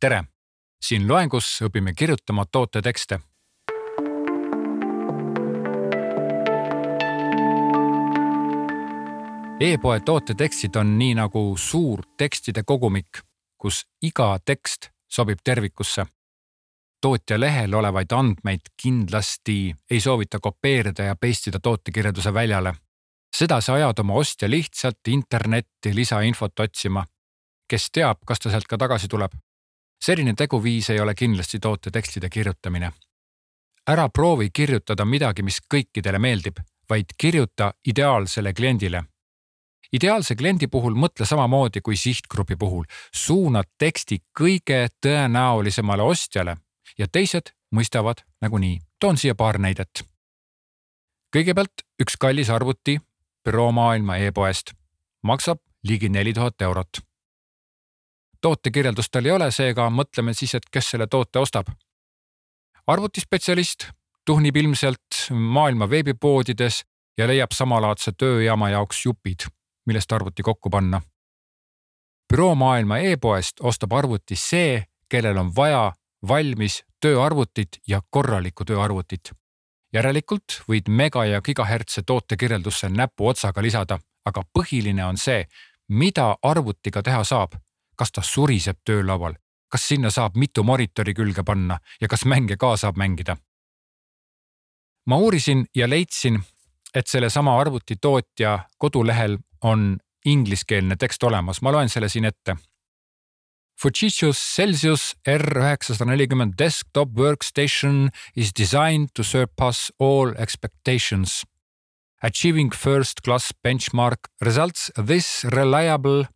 tere! siin loengus õpime kirjutama tootetekste. E-poe tootetekstid on nii nagu suur tekstide kogumik, kus iga tekst sobib tervikusse. tootja lehel olevaid andmeid kindlasti ei soovita kopeerida ja paste ida tootekirjelduse väljale. sedasi ajad oma ostja lihtsalt internetti lisainfot otsima. kes teab, kas ta sealt ka tagasi tuleb selline teguviis ei ole kindlasti tootetekstide kirjutamine. ära proovi kirjutada midagi, mis kõikidele meeldib, vaid kirjuta ideaalsele kliendile. ideaalse kliendi puhul mõtle samamoodi kui sihtgrupi puhul, suuna teksti kõige tõenäolisemale ostjale ja teised mõistavad nagunii. toon siia paar näidet. kõigepealt üks kallis arvuti büroomaailma e-poest maksab ligi neli tuhat eurot tootekirjeldust tal ei ole, seega mõtleme siis, et kes selle toote ostab. arvutispetsialist tuhnib ilmselt maailma veebipoodides ja leiab samalaadse tööjaama jaoks jupid, millest arvuti kokku panna. büroomaailma e-poest ostab arvuti see, kellel on vaja valmis tööarvutit ja korralikku tööarvutit. järelikult võid mega ja gigahertse tootekirjeldusse näpuotsaga lisada, aga põhiline on see, mida arvutiga teha saab kas ta suriseb töölaual, kas sinna saab mitu monitori külge panna ja kas mänge ka saab mängida. ma uurisin ja leidsin, et sellesama arvutitootja kodulehel on ingliskeelne tekst olemas, ma loen selle siin ette. Fujitsu Celsius R940 desktop workstation is designed to surpass all expectations. Achieving first class benchmark results this reliable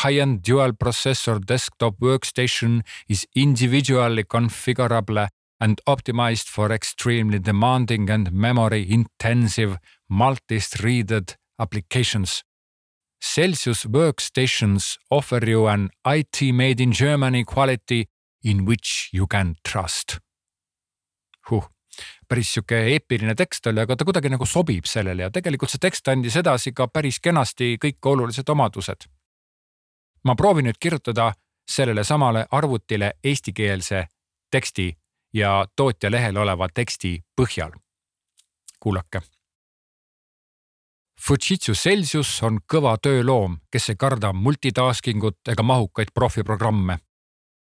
high-end dual processor desktop workstation is individually configurable and optimized for extremely demanding and memory intensive multi-threaded applications. Celsius workstations offer you an IT made in Germany quality in which you can trust. huh, päris sihuke eepiline tekst oli, aga ta kuidagi nagu sobib sellele ja tegelikult see tekst andis edasi ka päris kenasti kõik olulised omadused ma proovin nüüd kirjutada sellele samale arvutile eestikeelse teksti ja tootja lehel oleva teksti põhjal. kuulake. Fujitsu Celsius on kõva tööloom, kes ei karda multitasking ut ega mahukaid profiprogramme.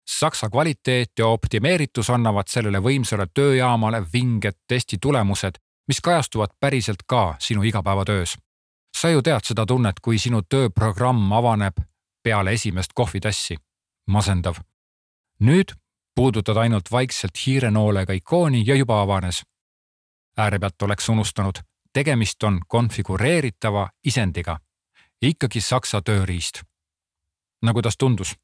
Saksa kvaliteet ja optimeeritus annavad sellele võimsale tööjaamale vinged testi tulemused, mis kajastuvad päriselt ka sinu igapäevatöös. sa ju tead seda tunnet, kui sinu tööprogramm avaneb peale esimest kohvitassi. masendav. nüüd puudutad ainult vaikselt hiirenoolega ikooni ja juba avanes. äärepealt oleks unustanud, tegemist on konfigureeritava isendiga. ikkagi saksa tööriist. no kuidas tundus?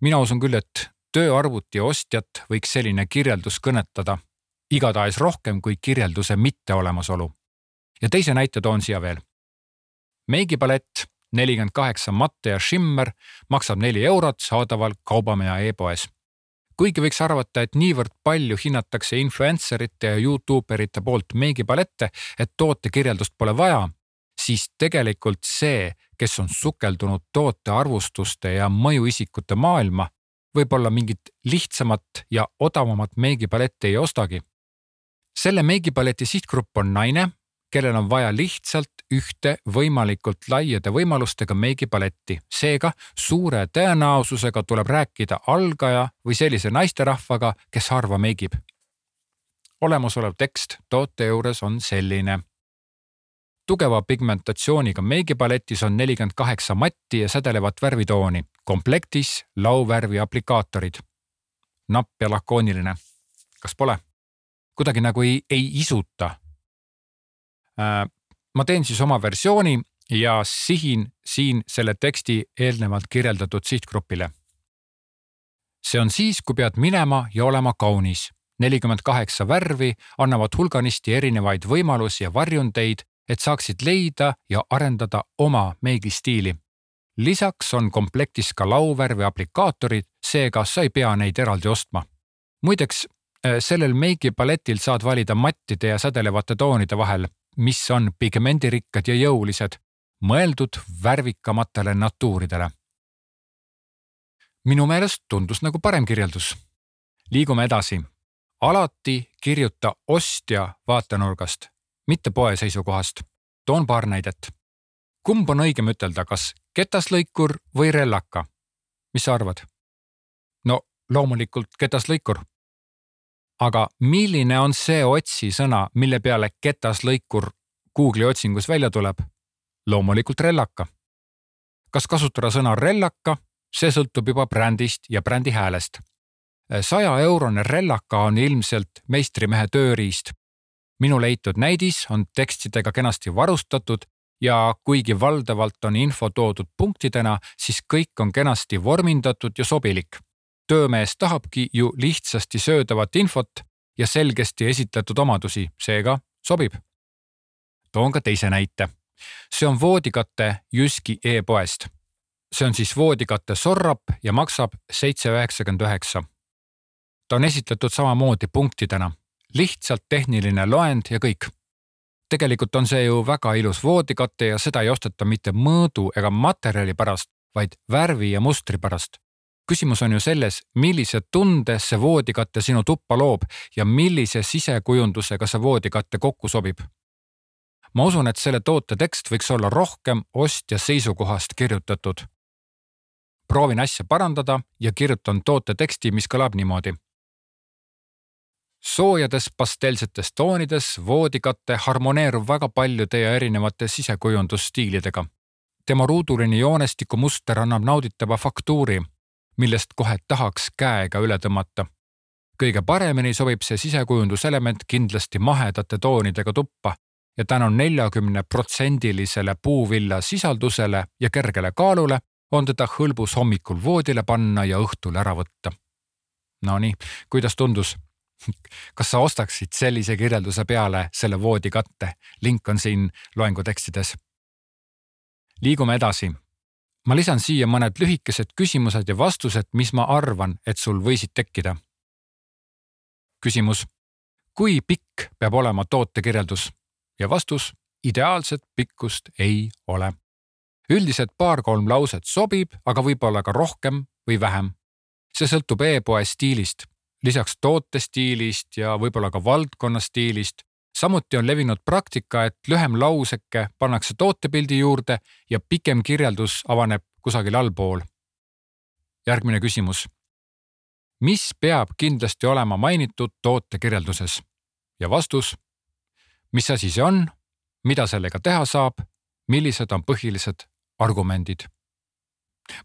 mina usun küll, et tööarvuti ostjat võiks selline kirjeldus kõnetada igatahes rohkem kui kirjelduse mitteolemasolu. ja teise näite toon siia veel. meigipalett nelikümmend kaheksa matte ja Shimmer maksab neli eurot saadaval Kaubamaja e-poes. kuigi võiks arvata, et niivõrd palju hinnatakse influencerite ja Youtube erite poolt meigipalette, et tootekirjeldust pole vaja, siis tegelikult see, kes on sukeldunud tootearvustuste ja mõjuisikute maailma, võib-olla mingit lihtsamat ja odavamat meigipaletti ei ostagi. selle meigipaleti sihtgrupp on naine kellel on vaja lihtsalt ühte võimalikult laiade võimalustega meigipaletti. seega suure tõenäosusega tuleb rääkida algaja või sellise naisterahvaga, kes harva meigib. olemasolev tekst toote juures on selline. tugeva pigmentatsiooniga meigipaletis on nelikümmend kaheksa matti ja sädelevat värvitooni, komplektis lauvärvi aplikaatorid. napp ja lakooniline. kas pole? kuidagi nagu ei, ei isuta ma teen siis oma versiooni ja sihin siin selle teksti eelnevalt kirjeldatud sihtgrupile. see on siis, kui pead minema ja olema kaunis. nelikümmend kaheksa värvi annavad hulganisti erinevaid võimalusi ja varjundeid, et saaksid leida ja arendada oma meigistiili. lisaks on komplektis ka lauvärvi aplikaatorid, seega sa ei pea neid eraldi ostma. muideks, äh, sellel meigipaletil saad valida mattide ja sädelevate toonide vahel mis on pigmendirikkad ja jõulised, mõeldud värvikamatele natuuridele. minu meelest tundus nagu parem kirjeldus. liigume edasi. alati kirjuta ostja vaatenurgast, mitte poe seisukohast. toon paar näidet. kumb on õigem ütelda, kas ketaslõikur või rellaka? mis sa arvad? no loomulikult ketaslõikur. Aga milline on see otsisõna, mille peale ketaslõikur Google'i otsingus välja tuleb? loomulikult rellaka. kas kasutada sõna rellaka, see sõltub juba brändist ja brändi häälest. saja eurone rellaka on ilmselt meistrimehe tööriist. minu leitud näidis on tekstidega kenasti varustatud ja kuigi valdavalt on info toodud punktidena, siis kõik on kenasti vormindatud ja sobilik. Töömees tahabki ju lihtsasti söödavat infot ja selgesti esitletud omadusi, seega sobib. toon ka teise näite. see on voodikatte Jyski e-poest. see on siis voodikatte Sorrap ja maksab seitse üheksakümmend üheksa. ta on esitletud samamoodi punktidena, lihtsalt tehniline loend ja kõik tegelikult on see ju väga ilus voodikatte ja seda ei osteta mitte mõõdu ega materjali pärast, vaid värvi ja mustri pärast. Küsimus on ju selles, millise tunde see voodikatte sinu tuppa loob ja millise sisekujundusega see voodikatte kokku sobib. ma usun, et selle toote tekst võiks olla rohkem ostja seisukohast kirjutatud. proovin asja parandada ja kirjutan toote teksti, mis kõlab niimoodi soojades pastelsetes toonides voodikatte harmoneerub väga paljude ja erinevate sisekujundusstiilidega. tema ruuduline joonestiku muster annab nauditava faktuuri, millest kohe tahaks käega üle tõmmata. kõige paremini sobib see sisekujunduselement kindlasti mahedate toonidega tuppa ja tänu neljakümne protsendilisele puuvilla sisaldusele ja kergele kaalule on teda hõlbus hommikul voodile panna ja õhtul ära võtta. Nonii, kuidas tundus? kas sa ostaksid sellise kirjelduse peale selle voodikatte? link on siin loengu tekstides. liigume edasi. Ma lisan siia mõned lühikesed küsimused ja vastused, mis ma arvan, et sul võisid tekkida. küsimus. kui pikk peab olema tootekirjeldus? ja vastus. ideaalset pikkust ei ole. üldiselt paar-kolm lauset sobib, aga võib-olla ka rohkem või vähem. see sõltub e-poe stiilist lisaks tootestiilist ja võib-olla ka valdkonna stiilist. Samuti on levinud praktika, et lühem lauseke pannakse tootepildi juurde ja pikem kirjeldus avaneb kusagil allpool. järgmine küsimus. mis peab kindlasti olema mainitud tootekirjelduses? ja vastus. mis asi see on, mida sellega teha saab, millised on põhilised argumendid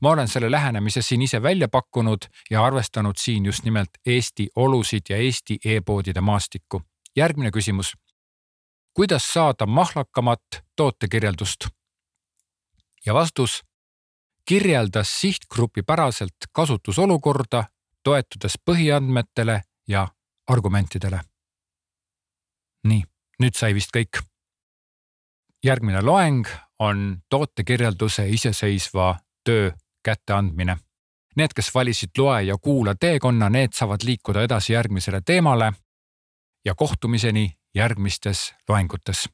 ma olen selle lähenemise siin ise välja pakkunud ja arvestanud siin just nimelt Eesti olusid ja Eesti e-poodide maastikku. Järgmine küsimus. kuidas saada mahlakamat tootekirjeldust? ja vastus. kirjelda sihtgrupi päraselt kasutusolukorda, toetudes põhiandmetele ja argumentidele. nii, nüüd sai vist kõik. järgmine loeng on tootekirjelduse iseseisva töö kätteandmine. Need, kes valisid loe ja kuula teekonna, need saavad liikuda edasi järgmisele teemale ja kohtumiseni järgmistes loengutes